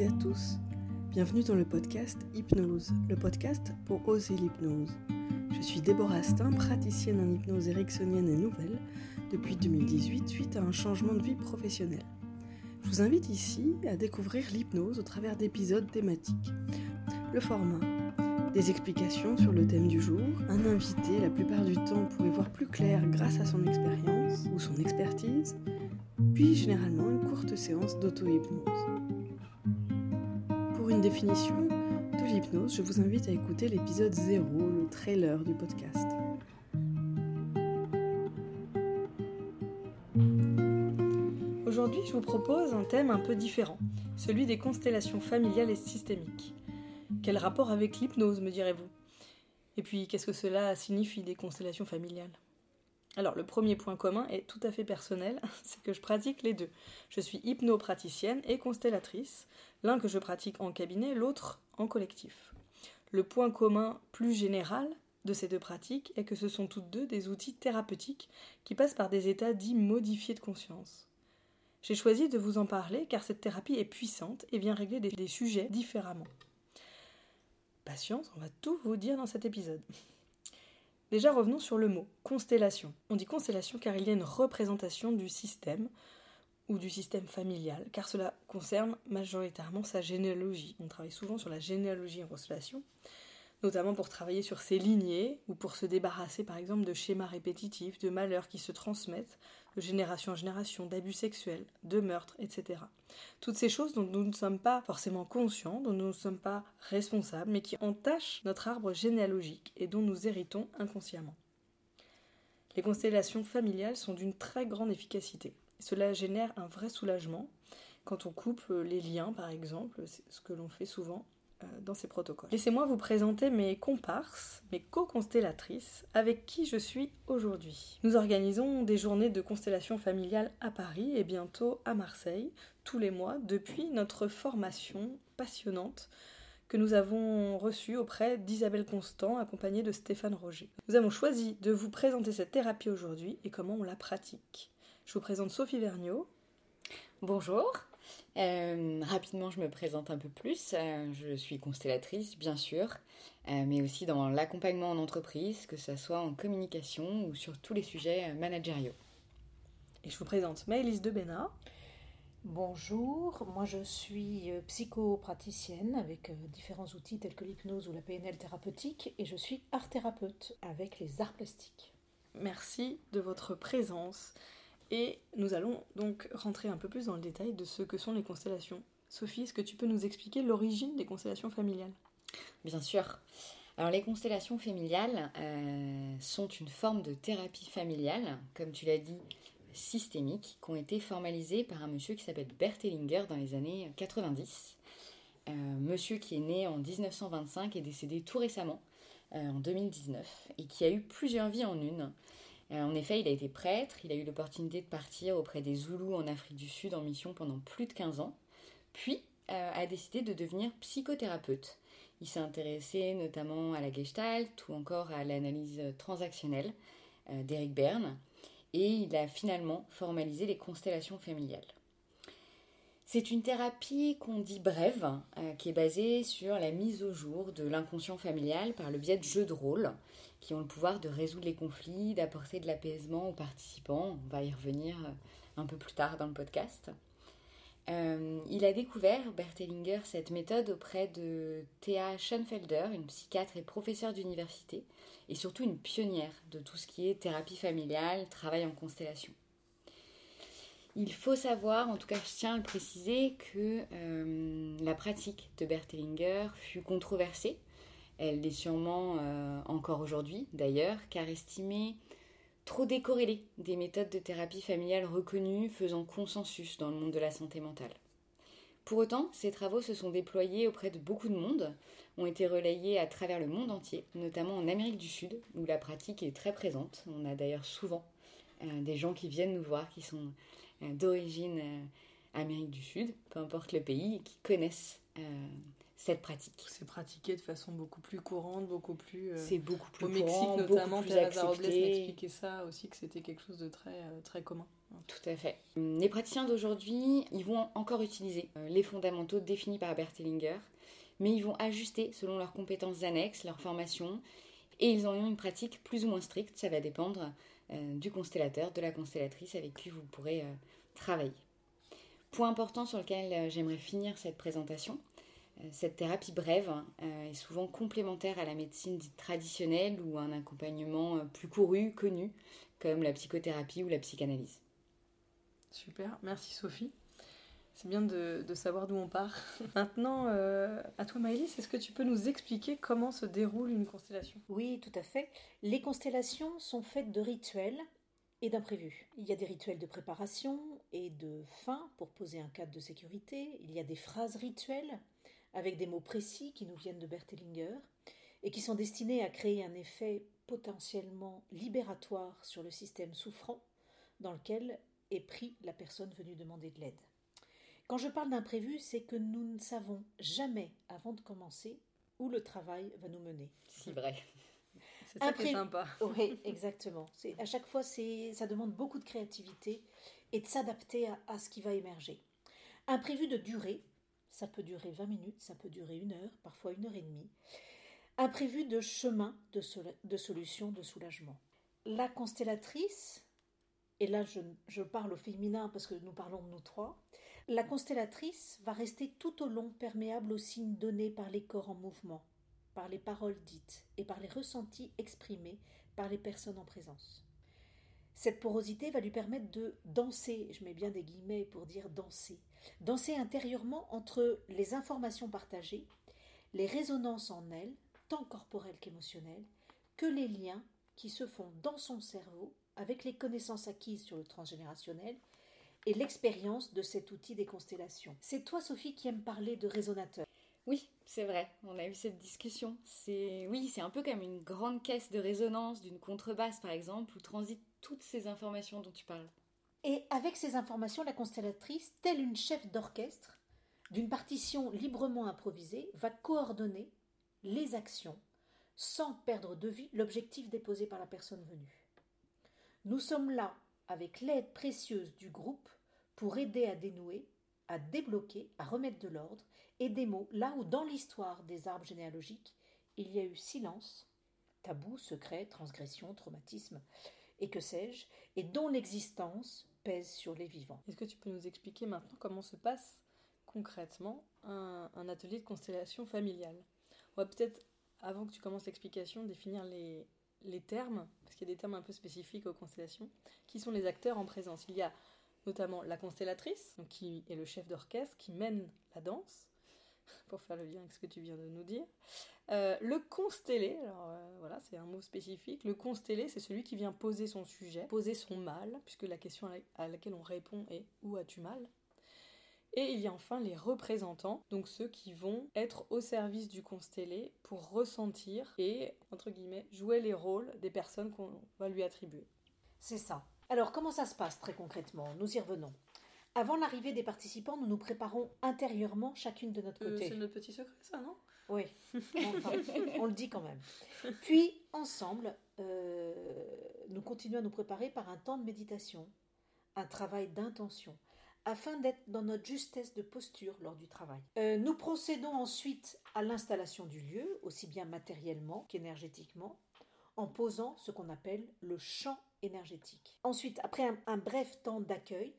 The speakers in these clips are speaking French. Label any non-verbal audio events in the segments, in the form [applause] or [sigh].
et à tous. Bienvenue dans le podcast Hypnose, le podcast pour oser l'hypnose. Je suis Déborah Astin, praticienne en hypnose ericksonienne et nouvelle depuis 2018 suite à un changement de vie professionnelle. Je vous invite ici à découvrir l'hypnose au travers d'épisodes thématiques. Le format, des explications sur le thème du jour, un invité la plupart du temps pour y voir plus clair grâce à son expérience ou son expertise, puis généralement une courte séance d'auto-hypnose. Une définition de l'hypnose, je vous invite à écouter l'épisode 0, le trailer du podcast. Aujourd'hui, je vous propose un thème un peu différent, celui des constellations familiales et systémiques. Quel rapport avec l'hypnose, me direz-vous? Et puis, qu'est-ce que cela signifie des constellations familiales? Alors, le premier point commun est tout à fait personnel, [laughs] c'est que je pratique les deux. Je suis hypnopraticienne et constellatrice, l'un que je pratique en cabinet, l'autre en collectif. Le point commun plus général de ces deux pratiques est que ce sont toutes deux des outils thérapeutiques qui passent par des états dits modifiés de conscience. J'ai choisi de vous en parler car cette thérapie est puissante et vient régler des, des sujets différemment. Patience, on va tout vous dire dans cet épisode. [laughs] Déjà revenons sur le mot constellation. On dit constellation car il y a une représentation du système ou du système familial, car cela concerne majoritairement sa généalogie. On travaille souvent sur la généalogie en constellation, notamment pour travailler sur ses lignées ou pour se débarrasser par exemple de schémas répétitifs, de malheurs qui se transmettent génération en génération, d'abus sexuels, de meurtres, etc. Toutes ces choses dont nous ne sommes pas forcément conscients, dont nous ne sommes pas responsables, mais qui entachent notre arbre généalogique et dont nous héritons inconsciemment. Les constellations familiales sont d'une très grande efficacité. Cela génère un vrai soulagement quand on coupe les liens, par exemple, ce que l'on fait souvent euh, dans ces protocoles. Laissez-moi vous présenter mes comparses, mes co-constellatrices, avec qui je suis aujourd'hui. Nous organisons des journées de constellation familiale à Paris et bientôt à Marseille, tous les mois, depuis notre formation passionnante que nous avons reçue auprès d'Isabelle Constant, accompagnée de Stéphane Roger. Nous avons choisi de vous présenter cette thérapie aujourd'hui et comment on la pratique. Je vous présente Sophie Vergniaud. Bonjour. Euh, rapidement, je me présente un peu plus. Euh, je suis constellatrice, bien sûr, euh, mais aussi dans l'accompagnement en entreprise, que ce soit en communication ou sur tous les sujets managériaux. Et je vous présente Maëlys Debena. Bonjour, moi je suis psychopraticienne avec différents outils tels que l'hypnose ou la PNL thérapeutique et je suis art thérapeute avec les arts plastiques. Merci de votre présence. Et nous allons donc rentrer un peu plus dans le détail de ce que sont les constellations. Sophie, est-ce que tu peux nous expliquer l'origine des constellations familiales? Bien sûr. Alors les constellations familiales euh, sont une forme de thérapie familiale, comme tu l'as dit, systémique, qui ont été formalisées par un monsieur qui s'appelle Bert Hellinger dans les années 90. Euh, monsieur qui est né en 1925 et décédé tout récemment, euh, en 2019, et qui a eu plusieurs vies en une. Euh, en effet, il a été prêtre, il a eu l'opportunité de partir auprès des Zoulous en Afrique du Sud en mission pendant plus de 15 ans, puis euh, a décidé de devenir psychothérapeute. Il s'est intéressé notamment à la gestalt ou encore à l'analyse transactionnelle euh, d'Eric Berne, et il a finalement formalisé les constellations familiales. C'est une thérapie qu'on dit brève, euh, qui est basée sur la mise au jour de l'inconscient familial par le biais de jeux de rôle, qui ont le pouvoir de résoudre les conflits, d'apporter de l'apaisement aux participants. On va y revenir euh, un peu plus tard dans le podcast. Euh, il a découvert, Berthellinger, cette méthode auprès de Thea Schoenfelder, une psychiatre et professeure d'université, et surtout une pionnière de tout ce qui est thérapie familiale, travail en constellation. Il faut savoir, en tout cas je tiens à le préciser, que euh, la pratique de Berthellinger fut controversée. Elle l'est sûrement euh, encore aujourd'hui d'ailleurs, car estimée trop décorrélée des méthodes de thérapie familiale reconnues faisant consensus dans le monde de la santé mentale. Pour autant, ces travaux se sont déployés auprès de beaucoup de monde, ont été relayés à travers le monde entier, notamment en Amérique du Sud, où la pratique est très présente. On a d'ailleurs souvent euh, des gens qui viennent nous voir, qui sont d'origine euh, Amérique du Sud, peu importe le pays, qui connaissent cette pratique. C'est pratiqué de façon beaucoup plus courante, beaucoup plus. c'est beaucoup plus au Mexique courant, notamment, Teresa Robles m'expliquait ça aussi que c'était quelque chose de très très commun. Tout à fait. Les praticiens d'aujourd'hui, ils vont encore utiliser euh, les fondamentaux définis par Bert Hellinger, mais ils vont ajuster selon leurs compétences annexes, leur formation, et ils ont une pratique plus ou moins stricte, ça va dépendre euh, du constellateur, de la constellatrice avec qui vous pourrez euh, travailler. Point important sur lequel euh, j'aimerais finir cette présentation, euh, cette thérapie brève euh, est souvent complémentaire à la médecine dite traditionnelle ou un accompagnement euh, plus couru, connu, comme la psychothérapie ou la psychanalyse. Super, merci Sophie. C'est bien de, savoir d'où on part. [laughs] Maintenant, euh, à toi Maëlys, est-ce que tu peux nous expliquer comment se déroule une constellation? Oui, tout à fait. Les constellations sont faites de rituels et d'imprévus. Il y a des rituels de préparation et de fin pour poser un cadre de sécurité. Il y a des phrases rituelles avec des mots précis qui nous viennent de Bert Hellinger et qui sont destinés à créer un effet potentiellement libératoire sur le système souffrant dans lequel est pris la personne venue demander de l'aide. Quand je parle d'imprévu, c'est que nous ne savons jamais, avant de commencer, où le travail va nous mener. Si vrai. [laughs] C'est ça qui est Impré- sympa. [laughs] Oui, [laughs] exactement. C'est à chaque fois, c'est ça demande beaucoup de créativité et de s'adapter à, à ce qui va émerger. Imprévu de durée, ça peut durer 20 minutes, ça peut durer une heure, parfois une heure et demie. Imprévu de chemin de, sola- de solution, de soulagement. La constellatrice, et là je, je parle au féminin parce que nous parlons de nous trois, la constellatrice va rester tout au long perméable aux signes donnés par les corps en mouvement, par les paroles dites et par les ressentis exprimés par les personnes en présence. Cette porosité va lui permettre de danser, je mets bien des guillemets pour dire danser, danser intérieurement entre les informations partagées, les résonances en elle, tant corporelles qu'émotionnelles, que les liens qui se font dans son cerveau avec les connaissances acquises sur le transgénérationnel et l'expérience de cet outil des constellations. C'est toi, Sophie, qui aime parler de résonateur. Oui, c'est vrai, on a eu cette discussion. C'est oui, c'est un peu comme une grande caisse de résonance d'une contrebasse par exemple où transitent toutes ces informations dont tu parles. Et avec ces informations, la constellatrice, telle une chef d'orchestre, d'une partition librement improvisée, va coordonner les actions sans perdre de vue l'objectif déposé par la personne venue. Nous sommes là avec l'aide précieuse du groupe pour aider à dénouer, à débloquer, à remettre de l'ordre et des mots là où dans l'histoire des arbres généalogiques il y a eu silence, tabou, secret, transgression, traumatisme et que sais-je, et dont l'existence pèse sur les vivants. Est-ce que tu peux nous expliquer maintenant comment se passe concrètement un, atelier de constellation familiale? On va peut-être, avant que tu commences l'explication, définir les, les termes, parce qu'il y a des termes un peu spécifiques aux constellations, qui sont les acteurs en présence. Il y a notamment la constellatrice, donc qui est le chef d'orchestre, qui mène la danse, [laughs] pour faire le lien avec ce que tu viens de nous dire. Euh, le constellé, alors euh, voilà, c'est un mot spécifique. Le constellé, c'est celui qui vient poser son sujet, poser son mal, puisque la question à, la- à laquelle on répond est où as-tu mal? Et il y a enfin les représentants, donc ceux qui vont être au service du constellé pour ressentir et, entre guillemets, jouer les rôles des personnes qu'on va lui attribuer. C'est ça. Alors, comment ça se passe très concrètement? Nous y revenons. Avant l'arrivée des participants, nous nous préparons intérieurement chacune de notre Euh, côté. c'est notre petit secret, ça, non? Oui, [laughs] enfin, on le dit quand même. Puis, ensemble, euh, nous continuons à nous préparer par un temps de méditation, un travail d'intention, afin d'être dans notre justesse de posture lors du travail. Euh, nous procédons ensuite à l'installation du lieu, aussi bien matériellement qu'énergétiquement, en posant ce qu'on appelle le champ énergétique. Ensuite, après un, un bref temps d'accueil,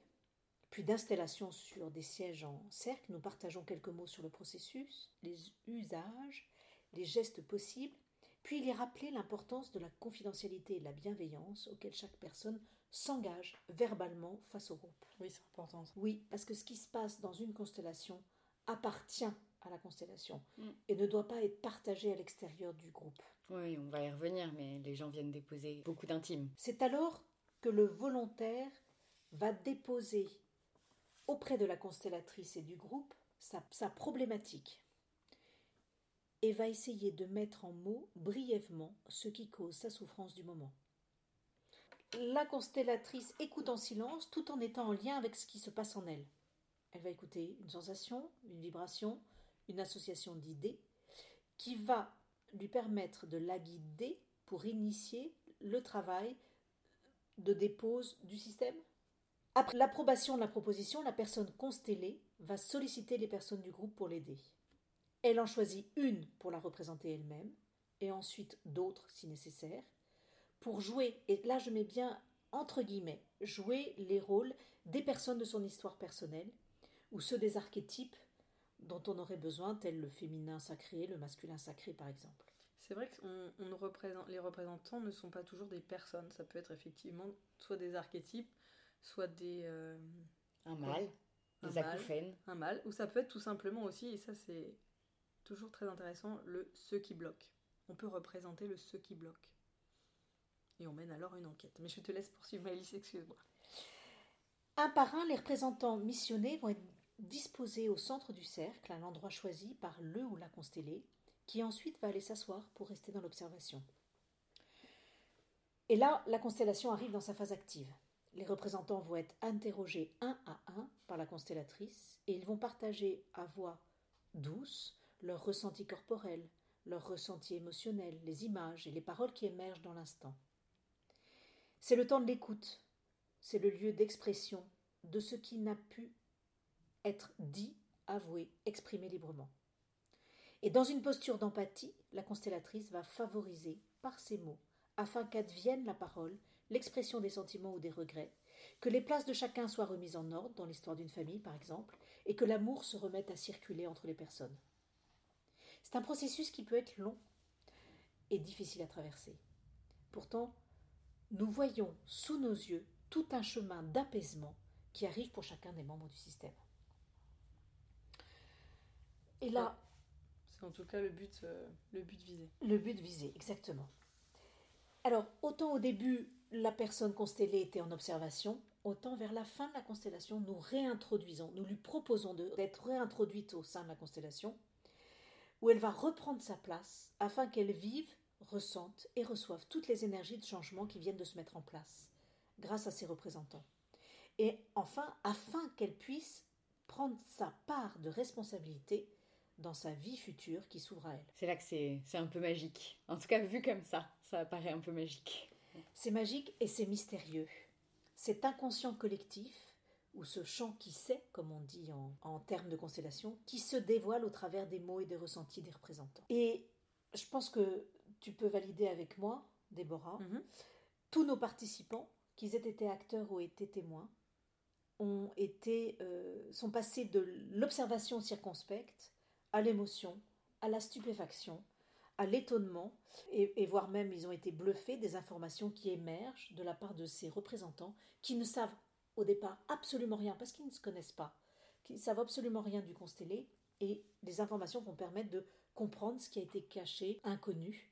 puis d'installation sur des sièges en cercle, nous partageons quelques mots sur le processus, les usages, les gestes possibles, puis il est rappelé l'importance de la confidentialité et de la bienveillance auxquelles chaque personne s'engage verbalement face au groupe. Oui, c'est important. ça. Oui, parce que ce qui se passe dans une constellation appartient à la constellation Mm. et ne doit pas être partagé à l'extérieur du groupe. Oui, on va y revenir, mais les gens viennent déposer beaucoup d'intimes. C'est alors que le volontaire va déposer auprès de la constellatrice et du groupe sa, sa problématique et va essayer de mettre en mots brièvement ce qui cause sa souffrance du moment. La constellatrice écoute en silence tout en étant en lien avec ce qui se passe en elle. Elle va écouter une sensation, une vibration, une association d'idées, qui va lui permettre de la guider pour initier le travail de dépose du système. Après l'approbation de la proposition, la personne constellée va solliciter les personnes du groupe pour l'aider. Elle en choisit une pour la représenter elle-même, et ensuite d'autres si nécessaire, pour jouer, et là je mets bien entre guillemets, jouer les rôles des personnes de son histoire personnelle, ou ceux des archétypes dont on aurait besoin, tels le féminin sacré, le masculin sacré par exemple. C'est vrai que représente, les représentants ne sont pas toujours des personnes. Ça peut être effectivement soit des archétypes, soit des. Euh, un mâle, des acouphènes. Un mâle, ou ça peut être tout simplement aussi, et ça c'est toujours très intéressant, le ce qui bloque. On peut représenter le ce qui bloque. Et on mène alors une enquête. Mais je te laisse poursuivre, Maëlys, excuse-moi. Un par un, les représentants missionnés vont être disposés au centre du cercle, à l'endroit choisi par le ou la constellée, qui ensuite va aller s'asseoir pour rester dans l'observation. Et là, la constellation arrive dans sa phase active. Les représentants vont être interrogés un à un par la constellatrice et ils vont partager à voix douce leurs ressentis corporels, leurs ressentis émotionnels, les images et les paroles qui émergent dans l'instant. C'est le temps de l'écoute, c'est le lieu d'expression de ce qui n'a pu être dit, avoué, exprimé librement. Et dans une posture d'empathie, la constellatrice va favoriser, par ses mots, afin qu'advienne la parole, l'expression des sentiments ou des regrets, que les places de chacun soient remises en ordre dans l'histoire d'une famille, par exemple, et que l'amour se remette à circuler entre les personnes. C'est un processus qui peut être long et difficile à traverser. Pourtant, nous voyons sous nos yeux tout un chemin d'apaisement qui arrive pour chacun des membres du système. Et là, c'est en tout cas le but, euh, le but visé. Le but visé, exactement. Alors, autant au début, la personne constellée était en observation, autant vers la fin de la constellation, nous réintroduisons, nous lui proposons d'être réintroduite au sein de la constellation, où elle va reprendre sa place afin qu'elle vive, ressente et reçoive toutes les énergies de changement qui viennent de se mettre en place grâce à ses représentants. Et enfin, afin qu'elle puisse prendre sa part de responsabilité dans sa vie future qui s'ouvre à elle. C'est là que c'est un peu magique. En tout cas, vu comme ça, ça paraît un peu magique. C'est magique et c'est mystérieux. Cet inconscient collectif, ou ce champ qui sait, comme on dit en, en termes de constellation, qui se dévoile au travers des mots et des ressentis des représentants. Et je pense que tu peux valider avec moi, Déborah, mhm. tous nos participants, qu'ils aient été acteurs ou été témoins, ont été, euh, sont passés de l'observation circonspecte à l'émotion, à la stupéfaction, à l'étonnement, et, voire même ils ont été bluffés des informations qui émergent de la part de ces représentants qui ne savent au départ absolument rien, parce qu'ils ne se connaissent pas, qui ne savent absolument rien du constellé, et des informations vont permettre de comprendre ce qui a été caché, inconnu,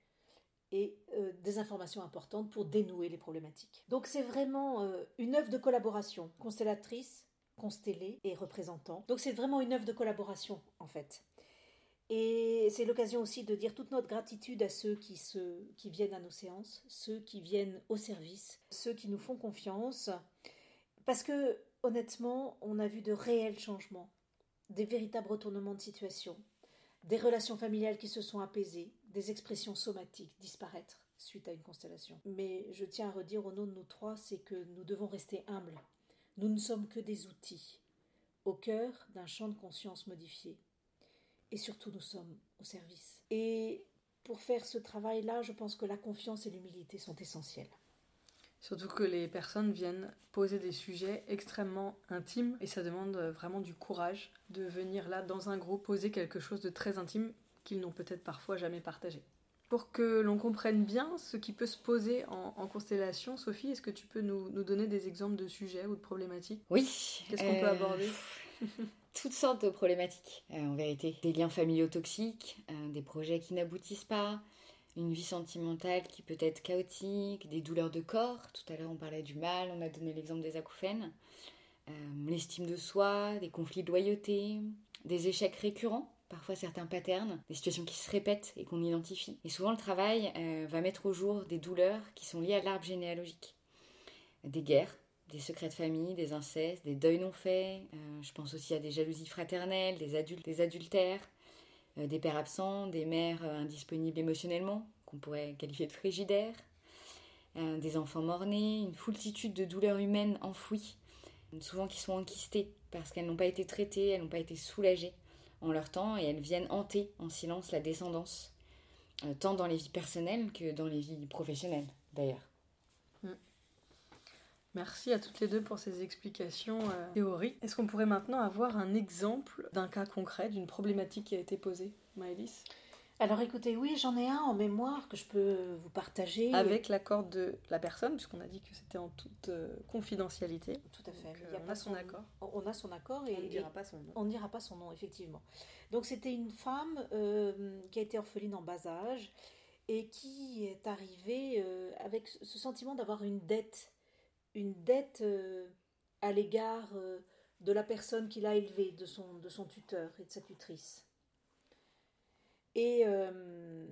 et euh, des informations importantes pour dénouer les problématiques. Donc c'est vraiment euh, une œuvre de collaboration, constellatrice, constellée et représentant. Donc c'est vraiment une œuvre de collaboration en fait. Et c'est l'occasion aussi de dire toute notre gratitude à ceux qui, se, qui viennent à nos séances, ceux qui viennent au service, ceux qui nous font confiance. Parce que, honnêtement, on a vu de réels changements, des véritables retournements de situation, des relations familiales qui se sont apaisées, des expressions somatiques disparaître suite à une constellation. Mais je tiens à redire au nom de nous trois, c'est que nous devons rester humbles. Nous ne sommes que des outils, au cœur d'un champ de conscience modifié et surtout nous sommes au service. Et pour faire ce travail-là, je pense que la confiance et l'humilité sont essentielles. Surtout que les personnes viennent poser des sujets extrêmement intimes et ça demande vraiment du courage de venir là dans un groupe poser quelque chose de très intime qu'ils n'ont peut-être parfois jamais partagé. Pour que l'on comprenne bien ce qui peut se poser en, constellation, Sophie, est-ce que tu peux nous, donner des exemples de sujets ou de problématiques? Oui. Qu'est-ce qu'on peut euh, aborder? [laughs] toutes sortes de problématiques, euh, en vérité. Des liens familiaux toxiques, euh, des projets qui n'aboutissent pas, une vie sentimentale qui peut être chaotique, des douleurs de corps. Tout à l'heure, on parlait du mal, on a donné l'exemple des acouphènes. Euh, l'estime de soi, des conflits de loyauté, des échecs récurrents, parfois certains patterns, des situations qui se répètent et qu'on identifie. Et souvent, le travail va mettre au jour des douleurs qui sont liées à l'arbre généalogique. Des guerres, des secrets de famille, des incestes, des deuils non faits. Euh, je pense aussi à des jalousies fraternelles, des, adultes, des adultères, des pères absents, des mères indisponibles émotionnellement, qu'on pourrait qualifier de frigidaires, des enfants morts-nés, une foultitude de douleurs humaines enfouies, souvent qui sont enquistées parce qu'elles n'ont pas été traitées, elles n'ont pas été soulagées en leur temps et elles viennent hanter en silence la descendance, tant dans les vies personnelles que dans les vies professionnelles d'ailleurs. Merci à toutes les deux pour ces explications euh, théoriques. Est-ce qu'on pourrait maintenant avoir un exemple d'un cas concret, d'une problématique qui a été posée, Maëlys? Alors écoutez, oui, j'en ai un en mémoire que je peux vous partager. Avec l'accord de la personne, puisqu'on a dit que c'était en toute euh, confidentialité. Tout à fait. Il y a on a son, accord. On a son accord et on ne dira pas son nom. On ne dira pas son nom, effectivement. Donc c'était une femme euh, qui a été orpheline en bas âge et qui est arrivée avec ce sentiment d'avoir une dette une dette euh, à l'égard euh, de la personne qui l'a élevée, de son, de son tuteur et de sa tutrice. Et euh,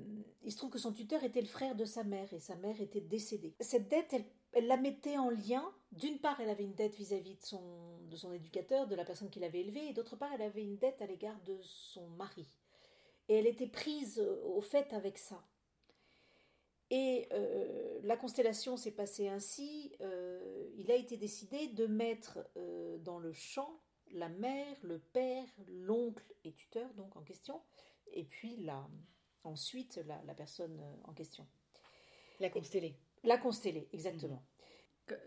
il se trouve que son tuteur était le frère de sa mère et sa mère était décédée. Cette dette, elle, la mettait en lien. D'une part, elle avait une dette vis-à-vis de, son, de son éducateur, de la personne qui l'avait élevée, et d'autre part, elle avait une dette à l'égard de son mari. Et elle était prise au fait avec ça. Et la constellation s'est passée ainsi. Il a été décidé de mettre euh, dans le champ la mère, le père, l'oncle et tuteur donc en question, et puis la, ensuite la, personne en question. La constellée. la constellée, exactement.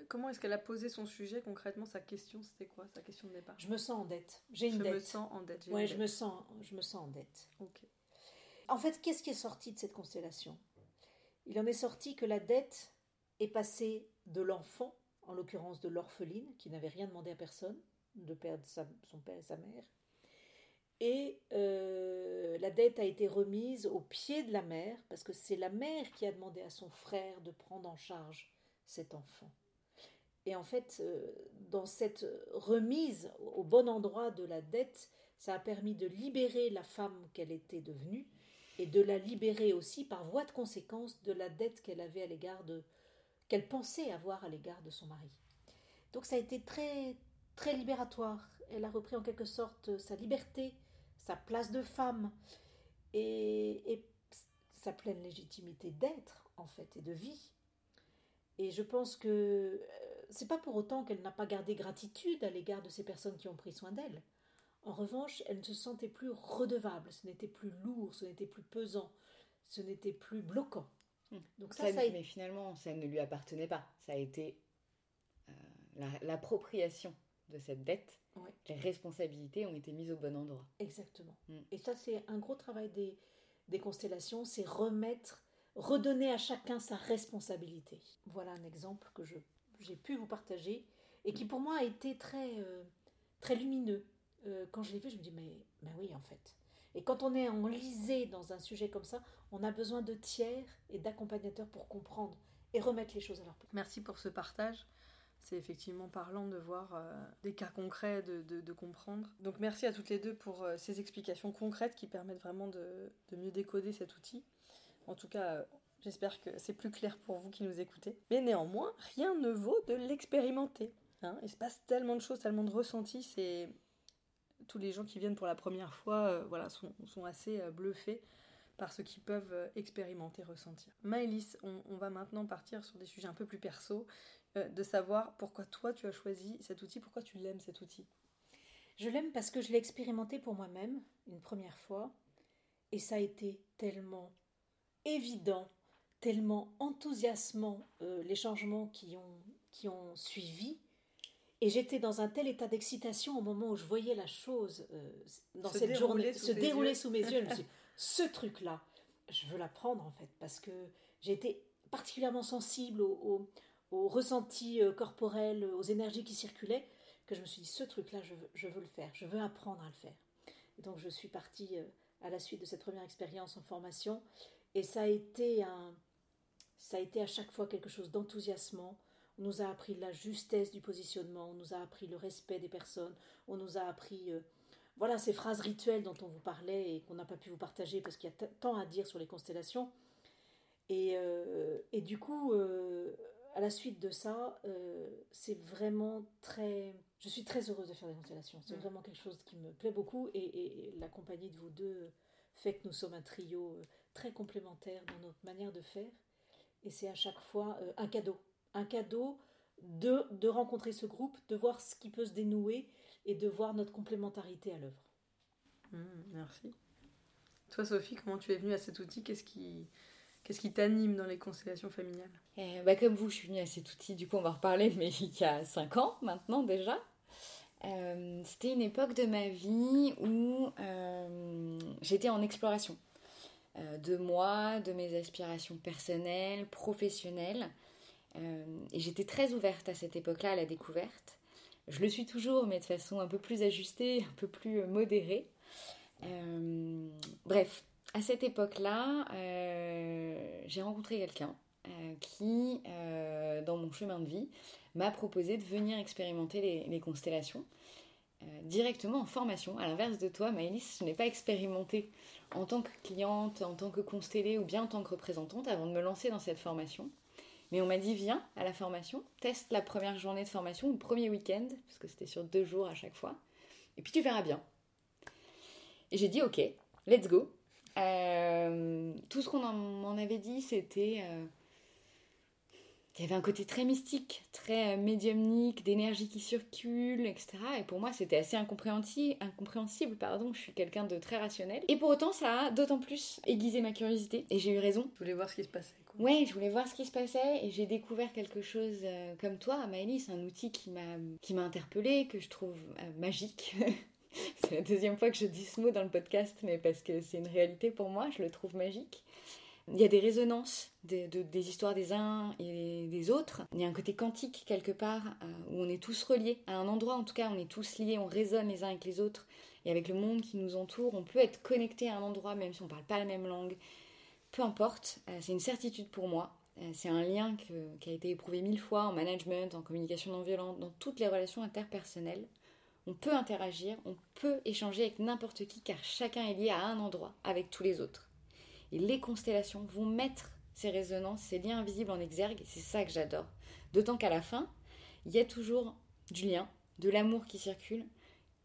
Comment est-ce qu'elle a posé son sujet concrètement Sa question, c'était quoi Sa question de départ? Je me sens en dette. J'ai une je dette. Je me sens en dette. Oui, je me sens, je me sens en dette. Ok. En fait, qu'est-ce qui est sorti de cette constellation? Il en est sorti que la dette est passée de l'enfant, en l'occurrence de l'orpheline, qui n'avait rien demandé à personne, de perdre son père et sa mère, et euh, la dette a été remise au pied de la mère, parce que c'est la mère qui a demandé à son frère de prendre en charge cet enfant. Et en fait, euh, dans cette remise au bon endroit de la dette, ça a permis de libérer la femme qu'elle était devenue, et de la libérer aussi par voie de conséquence de la dette qu'elle avait à l'égard de qu'elle pensait avoir à l'égard de son mari. Donc ça a été très très libératoire. Elle a repris en quelque sorte sa liberté, sa place de femme et, et sa pleine légitimité d'être en fait et de vie. Et je pense que euh, c'est pas pour autant qu'elle n'a pas gardé gratitude à l'égard de ces personnes qui ont pris soin d'elle. En revanche, elle ne se sentait plus redevable, ce n'était plus lourd, ce n'était plus pesant, ce n'était plus bloquant. Hmm. Donc ça, Mais finalement, ça ne lui appartenait pas. Ça a été euh, l'appropriation de cette dette. Les responsabilités ont été mises au bon endroit. Exactement. Hmm. Et ça, c'est un gros travail des, des constellations, c'est remettre, redonner à chacun sa responsabilité. Voilà un exemple que j'ai pu vous partager et qui pour moi a été très, euh, très lumineux. Euh, quand je l'ai vu, je me dis, mais, mais oui, en fait. Et quand on est enlisé dans un sujet comme ça, on a besoin de tiers et d'accompagnateurs pour comprendre et remettre les choses à leur place. Merci pour ce partage. C'est effectivement parlant de voir euh, des cas concrets, de, de, comprendre. Donc merci à toutes les deux pour euh, ces explications concrètes qui permettent vraiment de, de mieux décoder cet outil. En tout cas, j'espère que c'est plus clair pour vous qui nous écoutez. Mais néanmoins, rien ne vaut de l'expérimenter. Hein. Il se passe tellement de choses, tellement de ressentis, c'est tous les gens qui viennent pour la première fois euh, voilà, sont, assez euh, bluffés par ce qu'ils peuvent euh, expérimenter, ressentir. Maëlys, on, va maintenant partir sur des sujets un peu plus perso, de savoir pourquoi toi tu as choisi cet outil, pourquoi tu l'aimes cet outil. Je l'aime parce que je l'ai expérimenté pour moi-même une première fois, et ça a été tellement évident, tellement enthousiasmant les changements qui ont, qui ont suivi et j'étais dans un tel état d'excitation au moment où je voyais la chose euh, dans cette journée se dérouler sous mes yeux. Je me suis [laughs] ce truc-là, je veux l'apprendre en fait, parce que j'ai été particulièrement sensible aux au, ressentis euh, corporels, aux énergies qui circulaient, que je me suis dit, ce truc-là, je, je, veux le faire, je veux apprendre à le faire. Et donc je suis partie euh, à la suite de cette première expérience en formation, et ça a été un, ça a été à chaque fois quelque chose d'enthousiasmant, on nous a appris la justesse du positionnement, on nous a appris le respect des personnes, on nous a appris euh, voilà ces phrases rituelles dont on vous parlait et qu'on n'a pas pu vous partager parce qu'il y a tant à dire sur les constellations. Et, euh, et du coup, euh, à la suite de ça, c'est vraiment très... Je suis très heureuse de faire des constellations. C'est mm. vraiment quelque chose qui me plaît beaucoup et, et, la compagnie de vous deux fait que nous sommes un trio très complémentaire dans notre manière de faire. Et c'est à chaque fois un cadeau. Un cadeau de, de rencontrer ce groupe, de voir ce qui peut se dénouer et de voir notre complémentarité à l'œuvre. Mmh, merci. Toi, Sophie, comment tu es venue à cet outil? Qu'est-ce qui, qu'est-ce qui t'anime dans les constellations familiales? Eh, bah, Comme vous, je suis venue à cet outil, du coup, on va en reparler, [laughs] mais il y a 5 ans maintenant déjà. Euh, C'était une époque de ma vie où euh, j'étais en exploration euh, de moi, de mes aspirations personnelles, professionnelles. Euh, et j'étais très ouverte à cette époque-là à la découverte. Je le suis toujours, mais de façon un peu plus ajustée, un peu plus modérée. Euh, bref, à cette époque-là, euh, j'ai rencontré quelqu'un euh, qui, euh, dans mon chemin de vie, m'a proposé de venir expérimenter les, constellations euh, directement en formation. À l'inverse de toi, Maëlys, je n'ai pas expérimenté en tant que cliente, en tant que constellée ou bien en tant que représentante avant de me lancer dans cette formation. Mais on m'a dit, viens à la formation, teste la première journée de formation, le premier week-end, parce que c'était sur deux jours à chaque fois, et puis tu verras bien. Et j'ai dit, ok, let's go. Euh, tout ce qu'on en- m'en avait dit, c'était... euh, y avait un côté très mystique, très euh, médiumnique, d'énergie qui circule, etc. Et pour moi, c'était assez incompréhensi- incompréhensible. Pardon, je suis quelqu'un de très rationnel. Et pour autant, ça a d'autant plus aiguisé ma curiosité. Et j'ai eu raison. Je voulais voir ce qui se passait. Quoi. Ouais, je voulais voir ce qui se passait et j'ai découvert quelque chose euh, comme toi, Maëlys, un outil qui m'a qui m'a interpellée, que je trouve euh, magique. [laughs] c'est la deuxième fois que je dis ce mot dans le podcast, mais parce que c'est une réalité pour moi, je le trouve magique. Il y a des résonances de- de- des histoires des uns et des autres. Il y a un côté quantique quelque part euh, où on est tous reliés. À un endroit en tout cas, on est tous liés, on résonne les uns avec les autres. Et avec le monde qui nous entoure, on peut être connecté à un endroit même si on ne parle pas la même langue. Peu importe, euh, c'est une certitude pour moi. Euh, C'est un lien qui a été éprouvé mille fois en management, en communication non violente, dans toutes les relations interpersonnelles. On peut interagir, on peut échanger avec n'importe qui car chacun est lié à un endroit avec tous les autres. Et les constellations vont mettre ces résonances, ces liens invisibles en exergue, c'est ça que j'adore. D'autant qu'à la fin, il y a toujours du lien, de l'amour qui circule,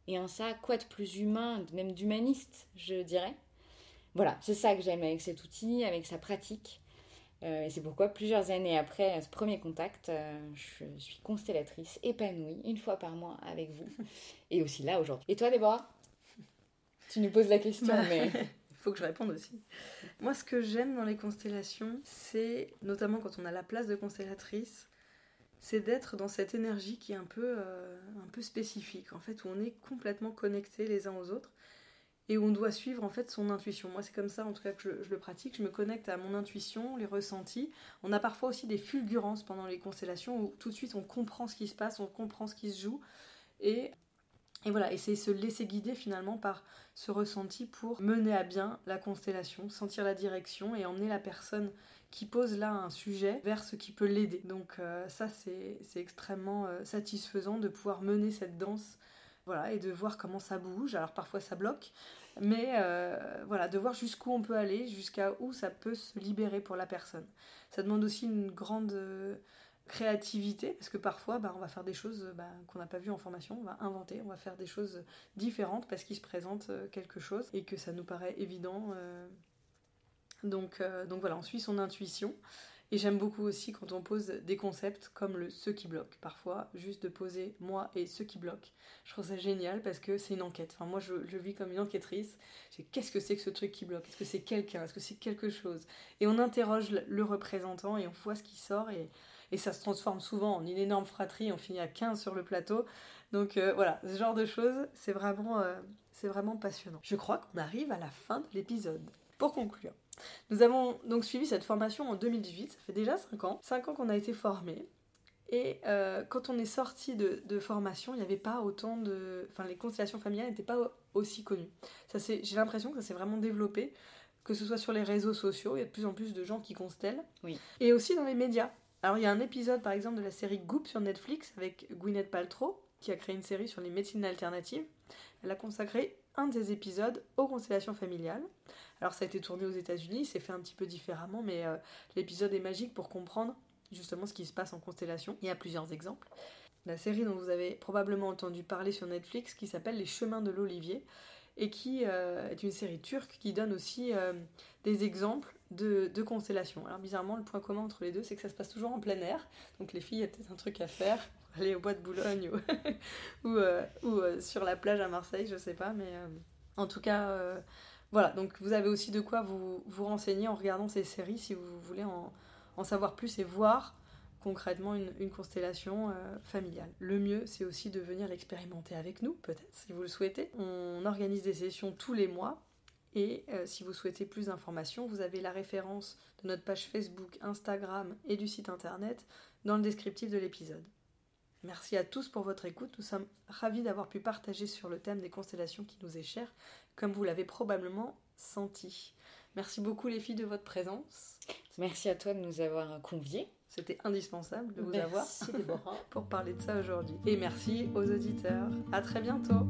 et un ça, quoi de plus humain, même d'humaniste, je dirais. Voilà, c'est ça que j'aime avec cet outil, avec sa pratique. Euh, et c'est pourquoi plusieurs années après ce premier contact, euh, je suis constellatrice, épanouie, une fois par mois avec vous. [laughs] Et aussi là aujourd'hui. Et toi, Déborah? Tu nous poses la question, Bah, mais... [laughs] Il faut que je réponde aussi. Moi, ce que j'aime dans les constellations, c'est notamment quand on a la place de constellatrice, c'est d'être dans cette énergie qui est un peu, euh, un peu spécifique, en fait, où on est complètement connectés les uns aux autres et où on doit suivre en fait son intuition. Moi, c'est comme ça en tout cas que je, le pratique. Je me connecte à mon intuition, les ressentis. On a parfois aussi des fulgurances pendant les constellations où tout de suite on comprend ce qui se passe, on comprend ce qui se joue et et voilà, et c'est se laisser guider finalement par ce ressenti pour mener à bien la constellation, sentir la direction et emmener la personne qui pose là un sujet vers ce qui peut l'aider. Donc euh, ça, c'est c'est extrêmement euh, satisfaisant de pouvoir mener cette danse voilà, et de voir comment ça bouge. Alors parfois ça bloque, mais euh, voilà, de voir jusqu'où on peut aller, jusqu'à où ça peut se libérer pour la personne. Ça demande aussi une grande euh, créativité, parce que parfois bah, on va faire des choses bah, qu'on n'a pas vues en formation, on va inventer, on va faire des choses différentes parce qu'il se présente euh, quelque chose et que ça nous paraît évident. euh. Donc, euh, donc voilà, on suit son intuition. Et j'aime beaucoup aussi quand on pose des concepts comme le ce qui bloque. Parfois, juste de poser moi et ce qui bloque. Je trouve ça génial parce que c'est une enquête. Enfin, moi, je, vis comme une enquêtrice. Qu'est-ce que c'est que ce truc qui bloque? Est-ce que c'est quelqu'un? Est-ce que c'est quelque chose? Et on interroge le- représentant et on voit ce qui sort. Et, ça se transforme souvent en une énorme fratrie. On finit à 15 sur le plateau. Donc euh, voilà, ce genre de choses, euh, c'est vraiment passionnant. Je crois qu'on arrive à la fin de l'épisode. Pour conclure, nous avons donc suivi cette formation en 2018, ça fait déjà 5 ans. 5 ans qu'on a été formés. Et euh, quand on est sorti de, de formation, il n'y avait pas autant de. Enfin, les constellations familiales n'étaient pas aussi connues. Ça s'est- J'ai l'impression que ça s'est vraiment développé, que ce soit sur les réseaux sociaux, il y a de plus en plus de gens qui constellent. Oui. Et aussi dans les médias. Alors, il y a un épisode par exemple de la série Goop sur Netflix avec Gwyneth Paltrow, qui a créé une série sur les médecines alternatives. Elle a consacré un des épisodes aux constellations familiales. Alors ça a été tourné aux États-Unis, c'est fait un petit peu différemment, mais euh, l'épisode est magique pour comprendre justement ce qui se passe en constellation. Il y a plusieurs exemples. La série dont vous avez probablement entendu parler sur Netflix, qui s'appelle Les Chemins de l'Olivier, et qui est une série turque qui donne aussi des exemples de, de, constellations. Alors bizarrement, le point commun entre les deux, c'est que ça se passe toujours en plein air. Donc les filles, il y a peut-être un truc à faire, aller au bois de Boulogne ou, [laughs] ou, ou sur la plage à Marseille, je sais pas, mais en tout cas, voilà. Donc vous avez aussi de quoi vous, vous renseigner en regardant ces séries si vous voulez en, savoir plus et voir concrètement une, constellation euh, familiale. Le mieux, c'est aussi de venir l'expérimenter avec nous, peut-être, si vous le souhaitez. On organise des sessions tous les mois. Et euh, si vous souhaitez plus d'informations, vous avez la référence de notre page Facebook, Instagram et du site internet dans le descriptif de l'épisode. Merci à tous pour votre écoute. Nous sommes ravis d'avoir pu partager sur le thème des constellations qui nous est cher, comme vous l'avez probablement senti. Merci beaucoup les filles de votre présence. Merci à toi de nous avoir conviés. C'était indispensable de vous avoir pour parler de ça aujourd'hui. Et merci aux auditeurs. À très bientôt.